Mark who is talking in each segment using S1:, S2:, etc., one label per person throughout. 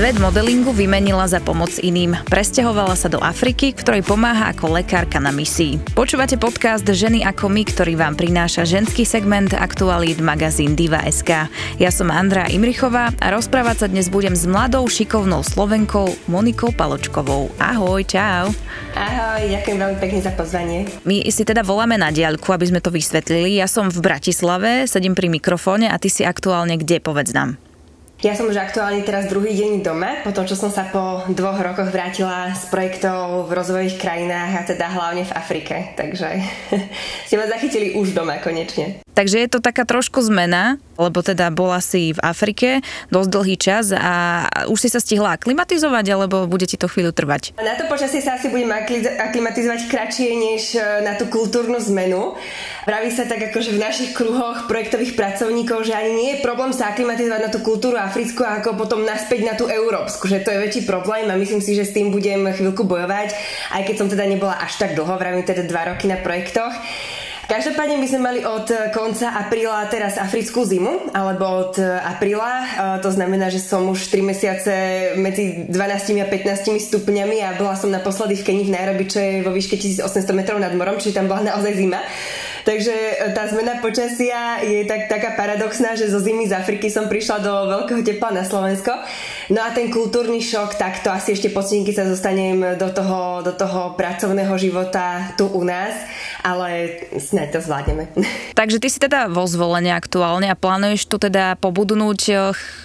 S1: Svet modelingu vymenila za pomoc iným. Presťahovala sa do Afriky, ktorej pomáha ako lekárka na misii. Počúvate podcast Ženy ako my, ktorý vám prináša ženský segment aktualít magazín Diva.sk. Ja som Andrá Imrichová a rozprávať sa dnes budem s mladou šikovnou Slovenkou Monikou Paločkovou. Ahoj, čau.
S2: Ahoj, ďakujem veľmi pekne za pozvanie.
S1: My si teda voláme na diaľku, aby sme to vysvetlili. Ja som v Bratislave, sedím pri mikrofóne a ty si aktuálne kde, povedz nám.
S2: Ja som už aktuálne teraz druhý deň doma, po tom, čo som sa po dvoch rokoch vrátila z projektov v rozvojových krajinách a teda hlavne v Afrike. Takže ste ma zachytili už doma konečne.
S1: Takže je to taká trošku zmena, lebo teda bola si v Afrike dosť dlhý čas a už si sa stihla aklimatizovať, alebo bude ti to chvíľu trvať?
S2: Na to počasie sa asi budem aklimatizovať kratšie než e, na tú kultúrnu zmenu. Praví sa tak akože v našich kruhoch projektových pracovníkov, že ani nie je problém sa aklimatizovať na tú kultúru africkú a ako potom naspäť na tú európsku, že to je väčší problém a myslím si, že s tým budem chvíľku bojovať, aj keď som teda nebola až tak dlho, vravím teda dva roky na projektoch. Každopádne my sme mali od konca apríla teraz africkú zimu, alebo od apríla, to znamená, že som už 3 mesiace medzi 12 a 15 stupňami a bola som naposledy v Keni v Nairobi, čo je vo výške 1800 metrov nad morom, čiže tam bola naozaj zima. Takže e, tá zmena počasia je tak, taká paradoxná, že zo zimy z Afriky som prišla do veľkého tepla na Slovensko. No a ten kultúrny šok, tak to asi ešte pocitím, keď sa zostanem do toho, do toho pracovného života tu u nás, ale snáď to zvládneme.
S1: Takže ty si teda vo zvolenie aktuálne a plánuješ tu teda pobudnúť e,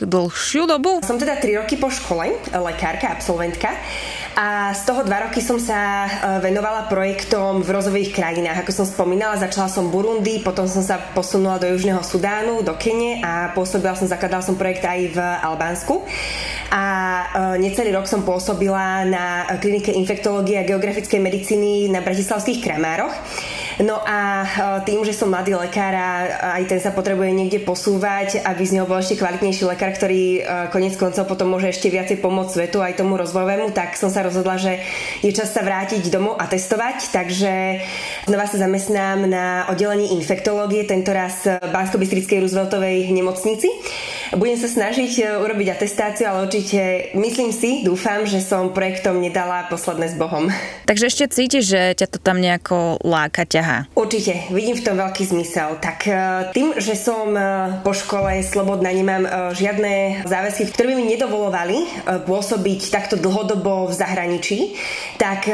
S1: dlhšiu dobu?
S2: Som teda 3 roky po škole, lekárka, absolventka a z toho dva roky som sa e, venovala projektom v rozových krajinách. Ako som spomínala, začala som Burundi, potom som sa posunula do Južného Sudánu, do Kene a pôsobila som, zakladala som projekt aj v Albánsku. A e, necelý rok som pôsobila na klinike infektológie a geografickej medicíny na bratislavských kramároch. No a e, tým, že som mladý lekár a aj ten sa potrebuje niekde posúvať, aby z neho bol ešte kvalitnejší lekár, ktorý konec koncov potom môže ešte viacej pomôcť svetu aj tomu rozvojovému, tak som sa rozhodla, že je čas sa vrátiť domov a testovať, takže znova sa zamestnám na oddelení infektológie, tentoraz v Bansko-Bystrickej Rooseveltovej nemocnici. Budem sa snažiť e, urobiť atestáciu, ale určite myslím si, dúfam, že som projektom nedala posledné s Bohom.
S1: Takže ešte cítiš, že ťa to tam nejako láka, ťa ťahá?
S2: Určite, vidím v tom veľký zmysel. Tak e, tým, že som e, po škole slobodná, nemám žiadne záväzky, ktoré by mi nedovolovali pôsobiť takto dlhodobo v zahraničí, tak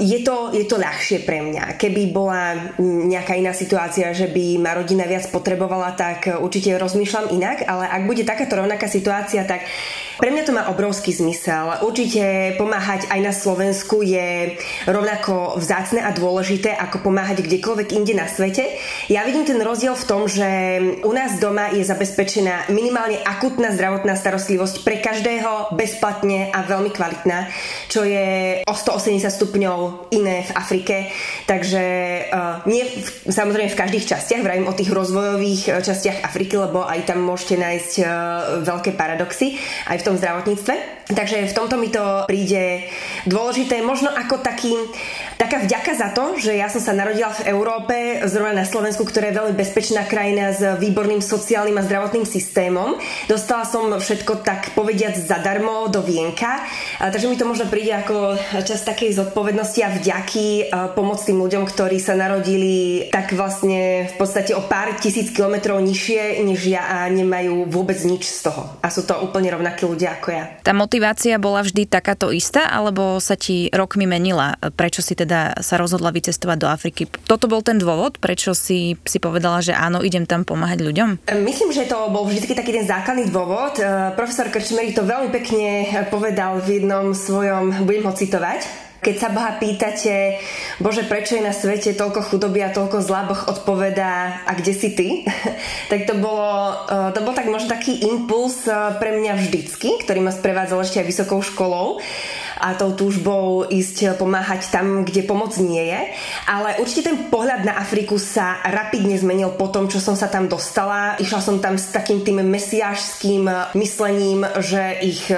S2: je to, je to ľahšie pre mňa. Keby bola nejaká iná situácia, že by ma rodina viac potrebovala, tak určite rozmýšľam inak, ale ak bude takáto rovnaká situácia, tak pre mňa to má obrovský zmysel. Určite pomáhať aj na Slovensku je rovnako vzácne a dôležité, ako pomáhať kdekoľvek inde na svete. Ja vidím ten rozdiel v tom, že u nás doma je zabezpečená minimálne akutná zdravotná starostlivosť pre každého bezplatne a veľmi kvalitná, čo je o 180 stupňov iné v Afrike. Takže uh, nie v, samozrejme v každých častiach, vravím o tých rozvojových uh, častiach Afriky, lebo aj tam môžete nájsť uh, veľké paradoxy. Aj v v tom zdravotníctve. Takže v tomto mi to príde dôležité, možno ako taký, taká vďaka za to, že ja som sa narodila v Európe, zrovna na Slovensku, ktorá je veľmi bezpečná krajina s výborným sociálnym a zdravotným systémom. Dostala som všetko tak povediať zadarmo do vienka, takže mi to možno príde ako čas takej zodpovednosti a vďaky pomoc tým ľuďom, ktorí sa narodili tak vlastne v podstate o pár tisíc kilometrov nižšie než ja a nemajú vôbec nič z toho. A sú to úplne rovnakí ľudia ako ja.
S1: Tá motivácia bola vždy takáto istá, alebo sa ti rokmi menila? Prečo si teda sa rozhodla vycestovať do Afriky? Toto bol ten dôvod, prečo si, si povedala, že áno, idem tam pomáhať ľuďom?
S2: Myslím, že to bol vždy taký ten základný dôvod. Profesor Krčmery to veľmi pekne povedal v jednom svojom, budem ho citovať, keď sa Boha pýtate, Bože, prečo je na svete toľko chudoby a toľko zlá, Boh odpovedá, a kde si ty? tak to bolo, e, to bol tak možno taký impuls e, pre mňa vždycky, ktorý ma sprevádzal ešte aj vysokou školou. A tou túžbou ísť pomáhať tam, kde pomoc nie je. Ale určite ten pohľad na Afriku sa rapidne zmenil po tom, čo som sa tam dostala. Išla som tam s takým tým mesiášským myslením, že ich e,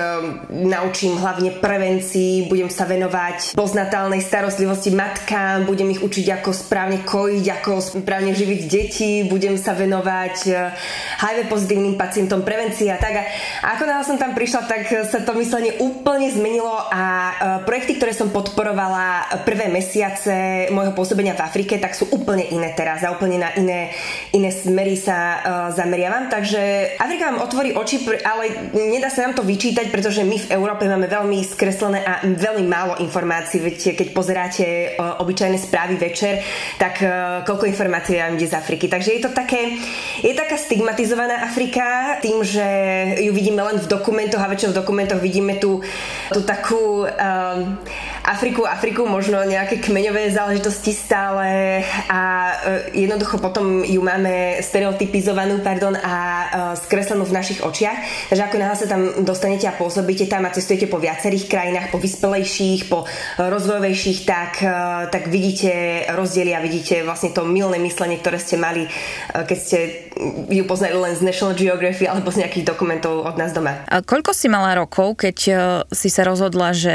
S2: naučím hlavne prevencii, budem sa venovať poznatálnej starostlivosti matkám, budem ich učiť, ako správne kojiť, ako správne živiť deti, budem sa venovať HIV pozitívnym pacientom, prevencii a tak. A ako náhle som tam prišla, tak sa to myslenie úplne zmenilo a projekty, ktoré som podporovala prvé mesiace môjho pôsobenia v Afrike, tak sú úplne iné teraz a úplne na iné, iné smery sa uh, zameriavam. Takže Afrika vám otvorí oči, ale nedá sa nám to vyčítať, pretože my v Európe máme veľmi skreslené a veľmi málo informácií. Viete, keď pozeráte obyčajné správy večer, tak koľko informácií vám ide z Afriky. Takže je to také, je taká stigmatizovaná Afrika tým, že ju vidíme len v dokumentoch a väčšinou v dokumentoch vidíme tú, tú takú um, Afriku, Afriku, možno nejaké kmeňové záležitosti stále a uh, jednoducho potom ju máme stereotypizovanú pardon, a uh, skreslenú v našich očiach. Takže ako náhle sa tam dostanete a pôsobíte tam a cestujete po viacerých krajinách, po vyspelejších, po rozvojovejších, tak, uh, tak vidíte rozdiely a vidíte vlastne to milné myslenie, ktoré ste mali, uh, keď ste ju poznali len z National Geography alebo z nejakých dokumentov od nás doma.
S1: A koľko si mala rokov, keď si sa rozhodla, že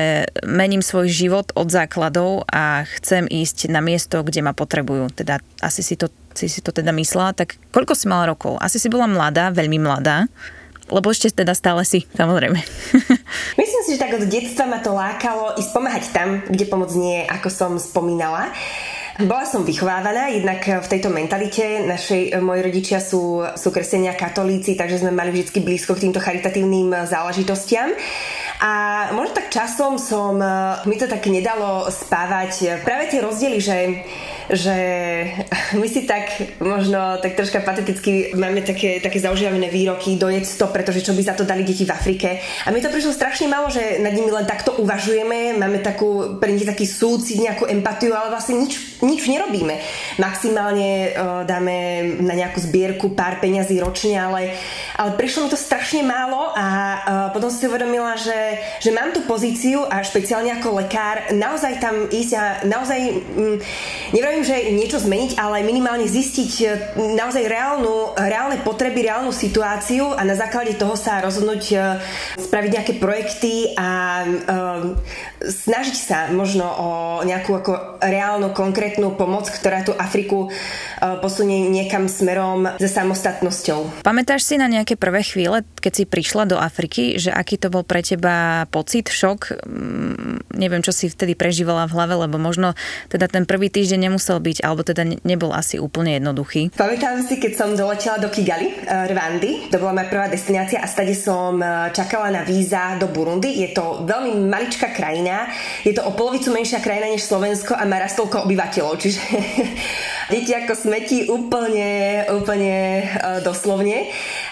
S1: mením svoj život od základov a chcem ísť na miesto, kde ma potrebujú? Teda asi si to, si, si to teda myslela. Tak koľko si mala rokov? Asi si bola mladá, veľmi mladá. Lebo ešte teda stále si, samozrejme.
S2: Myslím si, že tak od detstva ma to lákalo ísť pomáhať tam, kde pomoc nie je, ako som spomínala. Bola som vychovávaná jednak v tejto mentalite. Naši, moji rodičia sú, sú kresenia katolíci, takže sme mali vždy blízko k týmto charitatívnym záležitostiam. A možno tak časom som, mi to tak nedalo spávať. Práve tie rozdiely, že že my si tak možno tak troška pateticky máme také, také zaužívané výroky dojedz to, pretože čo by za to dali deti v Afrike. A mi to prišlo strašne málo, že nad nimi len takto uvažujeme, máme takú, pre nich taký súcit, nejakú empatiu, ale vlastne nič, nič nerobíme. Maximálne uh, dáme na nejakú zbierku pár peňazí ročne, ale, ale prišlo mi to strašne málo a uh, potom si uvedomila, že, že mám tú pozíciu a špeciálne ako lekár naozaj tam ísť a naozaj mm, neviem, že niečo zmeniť, ale minimálne zistiť e, naozaj reálnu, reálne potreby, reálnu situáciu a na základe toho sa rozhodnúť e, spraviť nejaké projekty a um, snažiť sa možno o nejakú ako reálnu, konkrétnu pomoc, ktorá tú Afriku uh, posunie niekam smerom za samostatnosťou.
S1: Pamätáš si na nejaké prvé chvíle, keď si prišla do Afriky, že aký to bol pre teba pocit, šok? Mm, neviem, čo si vtedy prežívala v hlave, lebo možno teda ten prvý týždeň nemusel byť, alebo teda nebol asi úplne jednoduchý.
S2: Pamätám si, keď som doletela do Kigali, uh, Rwandy, to bola moja prvá destinácia a stade som uh, čakala na víza do Burundi. Je to veľmi maličká krajina. Je to o polovicu menšia krajina než Slovensko a má raz toľko obyvateľov, čiže deti ako smetí úplne, úplne uh, doslovne.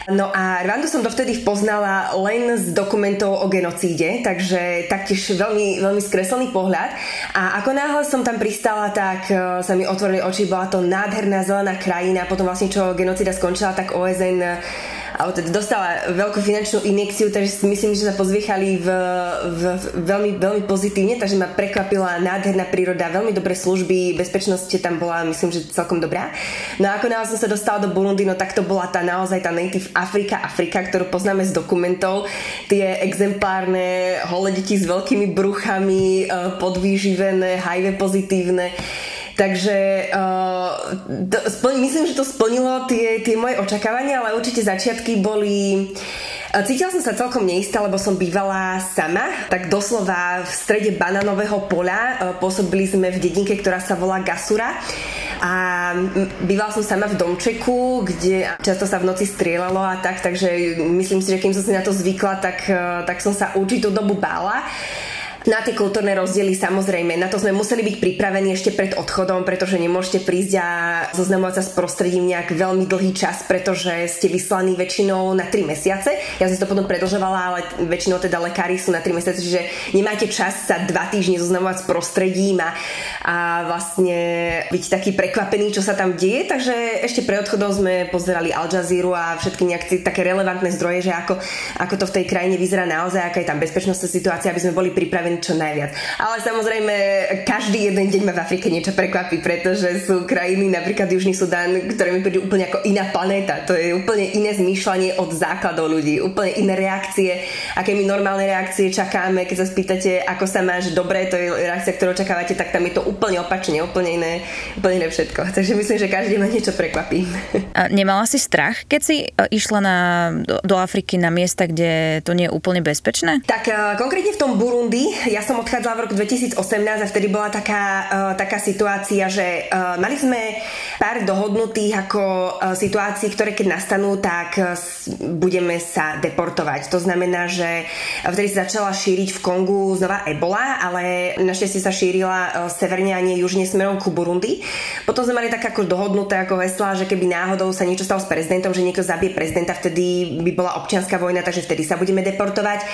S2: No a Rwandu som dovtedy poznala len z dokumentov o genocíde, takže taktiež veľmi, veľmi skreslený pohľad. A ako náhle som tam pristala, tak uh, sa mi otvorili oči, bola to nádherná zelená krajina, potom vlastne čo genocída skončila, tak OSN alebo teda dostala veľkú finančnú injekciu, takže si myslím, že sa pozviechali v, v, v veľmi, veľmi pozitívne, takže ma prekvapila nádherná príroda, veľmi dobré služby, bezpečnosť tam bola, myslím, že celkom dobrá. No a ako náhle som sa dostala do Burundi, no tak to bola tá naozaj tá Native Afrika, Afrika, ktorú poznáme z dokumentov, tie exemplárne holé deti s veľkými bruchami, eh, podvýživené, HIV pozitívne. Takže uh, to, splň, myslím, že to splnilo tie, tie moje očakávania, ale určite začiatky boli... Uh, cítila som sa celkom neistá, lebo som bývala sama, tak doslova v strede banánového poľa. Uh, pôsobili sme v dedinke, ktorá sa volá Gasura a bývala som sama v domčeku, kde často sa v noci strieľalo a tak, takže myslím si, že kým som si na to zvykla, tak, tak som sa určitú dobu bála. Na tie kultúrne rozdiely samozrejme, na to sme museli byť pripravení ešte pred odchodom, pretože nemôžete prísť a zoznamovať sa s prostredím nejak veľmi dlhý čas, pretože ste vyslaní väčšinou na 3 mesiace. Ja som si to potom predlžovala, ale väčšinou teda lekári sú na 3 mesiace, čiže nemáte čas sa 2 týždne zoznamovať s prostredím a a vlastne byť taký prekvapený, čo sa tam deje. Takže ešte pre odchodom sme pozerali Al Jazeera a všetky nejaké také relevantné zdroje, že ako, ako to v tej krajine vyzerá naozaj, aká je tam bezpečnostná situácia, aby sme boli pripravení čo najviac. Ale samozrejme, každý jeden deň ma v Afrike niečo prekvapí, pretože sú krajiny, napríklad Južný Sudán, ktoré mi prídu úplne ako iná planéta. To je úplne iné zmýšľanie od základov ľudí, úplne iné reakcie, aké my normálne reakcie čakáme, keď sa spýtate, ako sa máš dobre, to je reakcia, ktorú očakávate, tak tam je to úplne opačne, úplne iné, úplne iné všetko. Takže myslím, že každý ma niečo prekvapí.
S1: A nemala si strach, keď si e, išla na, do, do Afriky na miesta, kde to nie je úplne bezpečné?
S2: Tak uh, konkrétne v tom Burundi, ja som odchádzala v roku 2018 a vtedy bola taká, uh, taká situácia, že uh, mali sme pár dohodnutých ako uh, situácií, ktoré keď nastanú, tak uh, budeme sa deportovať. To znamená, že vtedy sa začala šíriť v Kongu znova ebola, ale našťastie sa šírila uh, severne a nie južne smerom ku Burundi. Potom sme mali tak ako dohodnuté ako hesla, že keby náhodou sa niečo stalo s prezidentom, že niekto zabije prezidenta, vtedy by bola občianská vojna, takže vtedy sa budeme deportovať.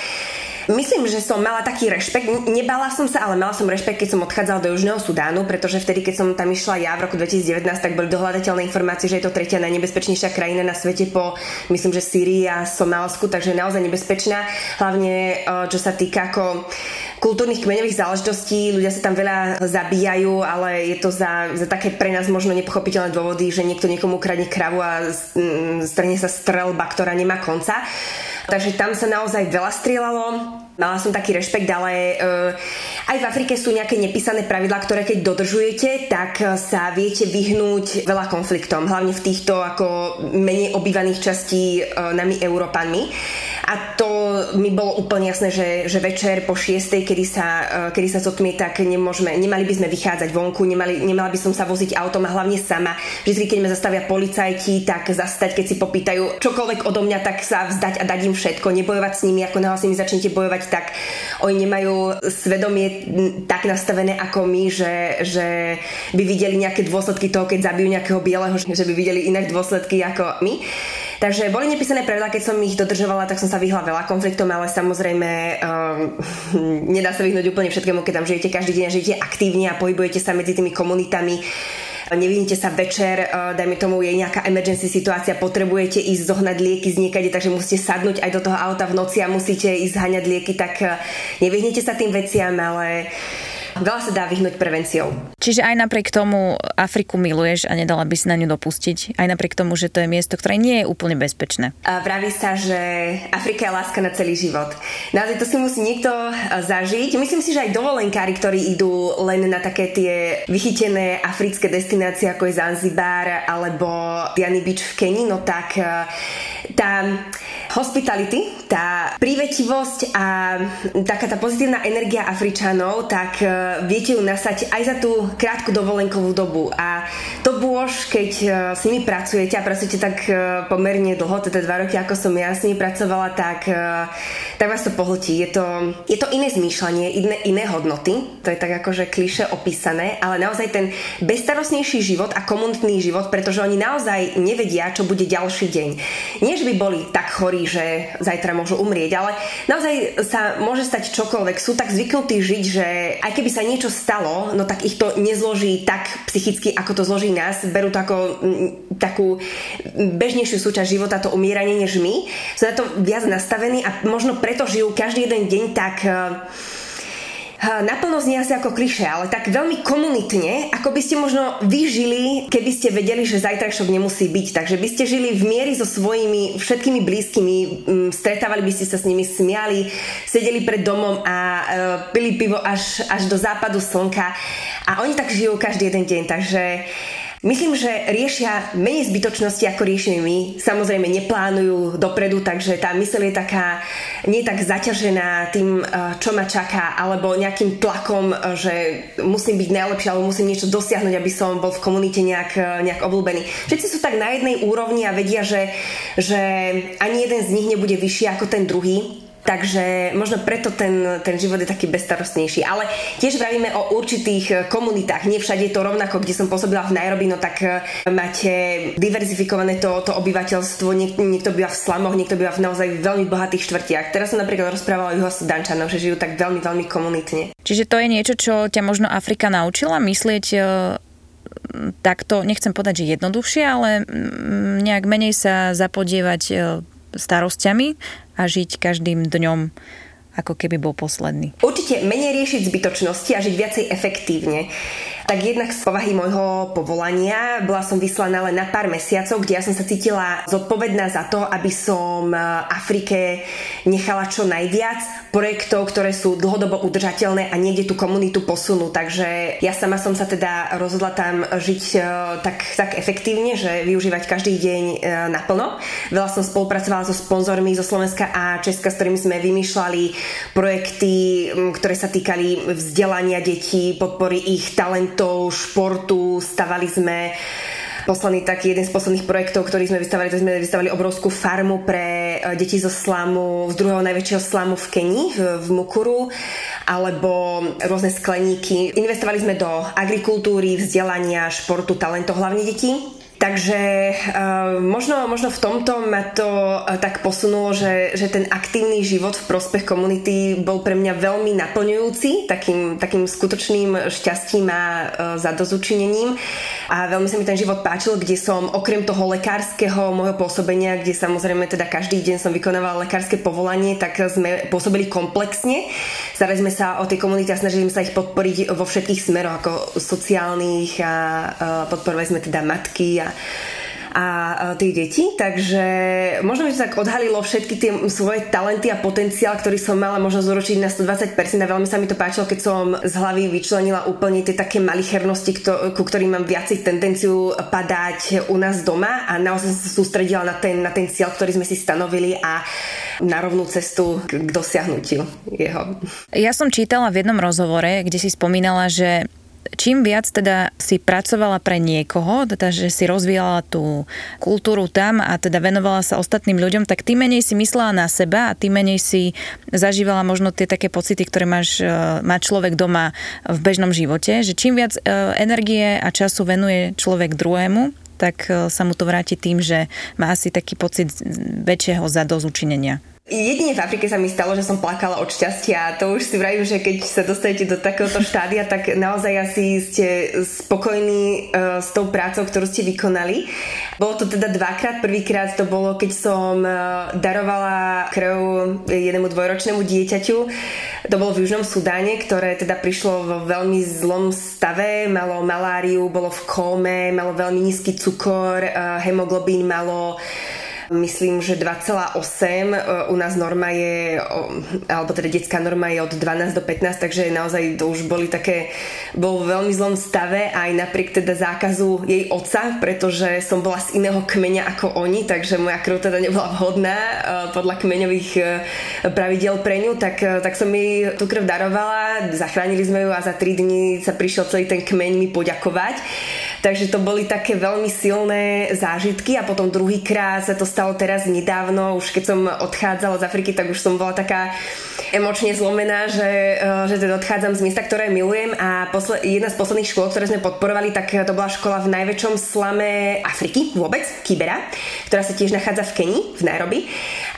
S2: Myslím, že som mala taký rešpekt, nebala som sa, ale mala som rešpekt, keď som odchádzala do Južného Sudánu, pretože vtedy, keď som tam išla ja v roku 2019, tak boli dohľadateľné informácie, že je to tretia najnebezpečnejšia krajina na svete po, myslím, že Sýrii a Somálsku, takže je naozaj nebezpečná, hlavne čo sa týka ako kultúrnych kmeňových záležitostí, ľudia sa tam veľa zabíjajú, ale je to za, za také pre nás možno nepochopiteľné dôvody, že niekto niekomu kradne kravu a strne sa strelba, ktorá nemá konca. Takže tam sa naozaj veľa strieľalo. Mala som taký rešpekt, ale uh, aj v Afrike sú nejaké nepísané pravidlá, ktoré keď dodržujete, tak sa viete vyhnúť veľa konfliktom, hlavne v týchto ako menej obývaných častí uh, nami Európanmi. A to mi bolo úplne jasné, že, že večer po 6, kedy sa, uh, kedy sa zotmie, tak nemôžeme, nemali by sme vychádzať vonku, nemali, nemala by som sa voziť autom a hlavne sama. Vždy, keď ma zastavia policajti, tak zastať, keď si popýtajú čokoľvek odo mňa, tak sa vzdať a dať im všetko, nebojovať s nimi, ako s nimi začnete bojovať, tak oni nemajú svedomie tak nastavené ako my, že, že by videli nejaké dôsledky toho, keď zabijú nejakého bieleho, že by videli inak dôsledky ako my. Takže boli nepísané pravidlá, keď som ich dodržovala, tak som sa vyhla veľa konfliktom, ale samozrejme um, nedá sa vyhnúť úplne všetkému, keď tam žijete každý deň a žijete aktívne a pohybujete sa medzi tými komunitami nevidíte sa večer, uh, dajme tomu, je nejaká emergency situácia, potrebujete ísť zohnať lieky z niekade, takže musíte sadnúť aj do toho auta v noci a musíte ísť zhaňať lieky, tak uh, nevyhnete sa tým veciam, ale veľa sa dá vyhnúť prevenciou.
S1: Čiže aj napriek tomu Afriku miluješ a nedala by si na ňu dopustiť, aj napriek tomu, že to je miesto, ktoré nie je úplne bezpečné.
S2: A vraví sa, že Afrika je láska na celý život. Naozaj to si musí niekto zažiť. Myslím si, že aj dovolenkári, ktorí idú len na také tie vychytené africké destinácie, ako je Zanzibar alebo Diany Beach v Kenii, no tak tá hospitality, tá prívetivosť a taká tá pozitívna energia Afričanov, tak viete ju nasať aj za tú krátku dovolenkovú dobu. A to bôž, keď e, s nimi pracujete a pracujete tak e, pomerne dlho, teda dva roky, ako som ja s nimi pracovala, tak, e, tak vás to pohltí. Je to, je to iné zmýšľanie, iné, iné hodnoty, to je tak akože kliše opísané, ale naozaj ten bezstarostnejší život a komunitný život, pretože oni naozaj nevedia, čo bude ďalší deň. Nie, že by boli tak chorí, že zajtra môžu umrieť, ale naozaj sa môže stať čokoľvek. Sú tak zvyknutí žiť, že aj keby sa niečo stalo, no tak ich to nezloží tak psychicky, ako to zloží nás. Berú to ako m, takú bežnejšiu súčasť života, to umieranie než my. Sú na to viac nastavení a možno preto žijú každý jeden deň tak uh, naplno znie asi ako kliše, ale tak veľmi komunitne, ako by ste možno vyžili, keby ste vedeli, že zajtrajšok nemusí byť. Takže by ste žili v miery so svojimi všetkými blízkymi, stretávali by ste sa s nimi, smiali, sedeli pred domom a uh, pili pivo až, až do západu slnka. A oni tak žijú každý jeden deň, takže Myslím, že riešia menej zbytočnosti, ako riešime my. Samozrejme neplánujú dopredu, takže tá myseľ je taká nie tak zaťažená tým, eh, čo ma čaká, alebo nejakým tlakom, eh, že musím byť najlepší, alebo musím niečo dosiahnuť, aby som bol v komunite nejak, eh, nejak obľúbený. Všetci sú tak na jednej úrovni a vedia, že, že ani jeden z nich nebude vyšší ako ten druhý Takže možno preto ten, ten život je taký bezstarostnejší. Ale tiež vravíme o určitých komunitách. Nie všade je to rovnako, kde som pôsobila v Nairobi, no tak e, máte diverzifikované to, to obyvateľstvo. Niek, niekto býva v slamoch, niekto býva v naozaj veľmi bohatých štvrtiach. Teraz som napríklad rozprávala o Dančanov, že žijú tak veľmi, veľmi komunitne.
S1: Čiže to je niečo, čo ťa možno Afrika naučila myslieť e, takto, nechcem povedať, že jednoduchšie, ale nejak menej sa zapodievať starostiami a žiť každým dňom ako keby bol posledný.
S2: Určite menej riešiť zbytočnosti a žiť viacej efektívne tak jednak z povahy môjho povolania bola som vyslaná len na pár mesiacov, kde ja som sa cítila zodpovedná za to, aby som e, Afrike nechala čo najviac projektov, ktoré sú dlhodobo udržateľné a niekde tú komunitu posunú. Takže ja sama som sa teda rozhodla tam žiť e, tak, tak efektívne, že využívať každý deň e, naplno. Veľa som spolupracovala so sponzormi zo Slovenska a Česka, s ktorými sme vymýšľali projekty, ktoré sa týkali vzdelania detí, podpory ich talentov športu, stavali sme posledný taký jeden z posledných projektov, ktorý sme vystavali, to sme vystavali obrovskú farmu pre e, deti zo slamu, z druhého najväčšieho slamu v Keni, v Mukuru, alebo rôzne skleníky. Investovali sme do agrikultúry, vzdelania, športu, talentov, hlavne detí. Takže uh, možno, možno v tomto ma to uh, tak posunulo, že, že ten aktívny život v prospech komunity bol pre mňa veľmi naplňujúci, takým, takým skutočným šťastím a uh, zadozučinením. A veľmi sa mi ten život páčil, kde som okrem toho lekárskeho môjho pôsobenia, kde samozrejme teda každý deň som vykonávala lekárske povolanie, tak sme pôsobili komplexne. Starali sme sa o tie komunity a snažili sme sa ich podporiť vo všetkých smeroch, ako sociálnych a podporovali sme teda matky a a tých detí, takže možno by sa tak odhalilo všetky tie svoje talenty a potenciál, ktorý som mala možno zúročiť na 120% a veľmi sa mi to páčilo, keď som z hlavy vyčlenila úplne tie také malichernosti, ku ktorým mám viacej tendenciu padať u nás doma a naozaj sa sústredila na ten, na ten cieľ, ktorý sme si stanovili a na rovnú cestu k dosiahnutiu jeho.
S1: Ja som čítala v jednom rozhovore, kde si spomínala, že čím viac teda si pracovala pre niekoho, teda že si rozvíjala tú kultúru tam a teda venovala sa ostatným ľuďom, tak tým menej si myslela na seba a tým menej si zažívala možno tie také pocity, ktoré máš, e, má človek doma v bežnom živote, že čím viac e, energie a času venuje človek druhému, tak e, sa mu to vráti tým, že má asi taký pocit väčšieho zadozučinenia.
S2: Jedine v Afrike sa mi stalo, že som plakala od šťastia. To už si vravím, že keď sa dostanete do takéhoto štádia, tak naozaj asi ste spokojní uh, s tou prácou, ktorú ste vykonali. Bolo to teda dvakrát. Prvýkrát to bolo, keď som uh, darovala krv jednému dvojročnému dieťaťu. To bolo v Južnom Sudáne, ktoré teda prišlo vo veľmi zlom stave. Malo maláriu, bolo v kóme, malo veľmi nízky cukor, uh, hemoglobín malo Myslím, že 2,8 u nás norma je, alebo teda detská norma je od 12 do 15, takže naozaj to už boli také, bol v veľmi zlom stave aj napriek teda zákazu jej otca, pretože som bola z iného kmeňa ako oni, takže moja krv teda nebola vhodná e, podľa kmeňových e, pravidel pre ňu, tak, e, tak som jej tú krv darovala, zachránili sme ju a za 3 dní sa prišiel celý ten kmeň mi poďakovať. Takže to boli také veľmi silné zážitky a potom druhýkrát sa to stalo teraz nedávno, už keď som odchádzala z Afriky, tak už som bola taká emočne zlomená, že, eh, že teda odchádzam z miesta, ktoré milujem. A posle, jedna z posledných škôl, ktoré sme podporovali, tak to bola škola v najväčšom slame Afriky vôbec, Kibera, ktorá sa tiež nachádza v Keni, v Nairobi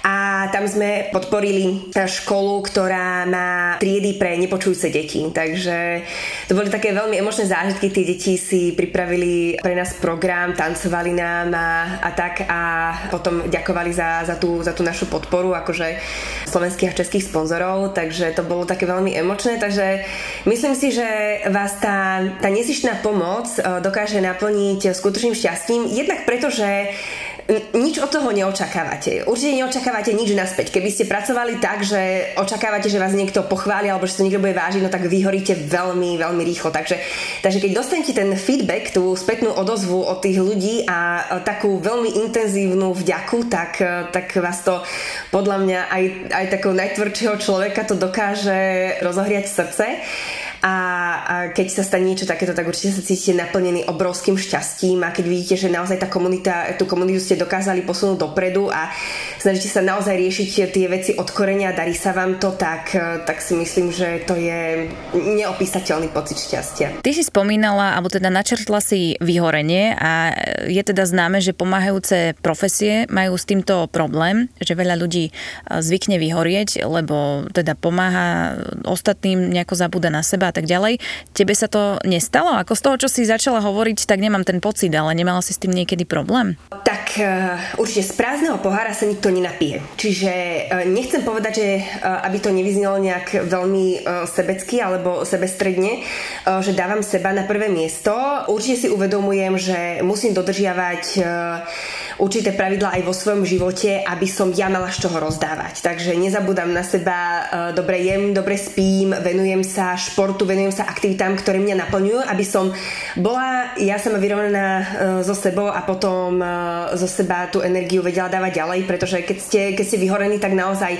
S2: a tam sme podporili školu, ktorá má triedy pre nepočujúce deti. Takže to boli také veľmi emočné zážitky, tie deti si pripravili pre nás program, tancovali nám a, a tak. A potom ďakovali za, za, tú, za tú našu podporu akože slovenských a českých sponzorov, takže to bolo také veľmi emočné, takže myslím si, že vás tá, tá nezištná pomoc e, dokáže naplniť skutočným šťastím, jednak preto, že nič od toho neočakávate. Určite neočakávate nič naspäť. Keby ste pracovali tak, že očakávate, že vás niekto pochváli alebo že to niekto bude vážiť, no tak vyhoríte veľmi, veľmi rýchlo. Takže, takže keď dostanete ten feedback, tú spätnú odozvu od tých ľudí a takú veľmi intenzívnu vďaku, tak, tak vás to podľa mňa aj, aj takého najtvrdšieho človeka to dokáže rozohriať srdce. A, keď sa stane niečo takéto, tak určite sa cítite naplnený obrovským šťastím a keď vidíte, že naozaj tá komunita, tú komunitu ste dokázali posunúť dopredu a snažíte sa naozaj riešiť tie veci od korenia a darí sa vám to, tak, tak si myslím, že to je neopísateľný pocit šťastia.
S1: Ty si spomínala, alebo teda načrtla si vyhorenie a je teda známe, že pomáhajúce profesie majú s týmto problém, že veľa ľudí zvykne vyhorieť, lebo teda pomáha ostatným, nejako zabúda na seba a tak ďalej. Tebe sa to nestalo? Ako z toho, čo si začala hovoriť, tak nemám ten pocit, ale nemala si s tým niekedy problém?
S2: Tak uh, určite z prázdneho pohára sa nikto nenapije. Čiže uh, nechcem povedať, že uh, aby to nevyznelo nejak veľmi sebecky alebo sebestredne, že dávam seba na prvé miesto. Určite si uvedomujem, že musím dodržiavať určité pravidlá aj vo svojom živote, aby som ja mala z čoho rozdávať. Takže nezabúdam na seba, e, dobre jem, dobre spím, venujem sa športu, venujem sa aktivitám, ktoré mňa naplňujú, aby som bola ja sama vyrovnaná e, so sebou a potom e, zo seba tú energiu vedela dávať ďalej, pretože keď ste, keď ste vyhorení, tak naozaj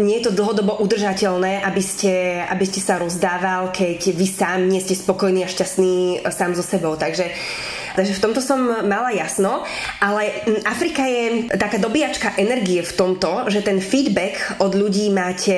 S2: nie je to dlhodobo udržateľné, aby ste, aby ste sa rozdával, keď vy sám nie ste spokojní a šťastní sám so sebou. Takže Takže v tomto som mala jasno, ale Afrika je taká dobíjačka energie v tomto, že ten feedback od ľudí máte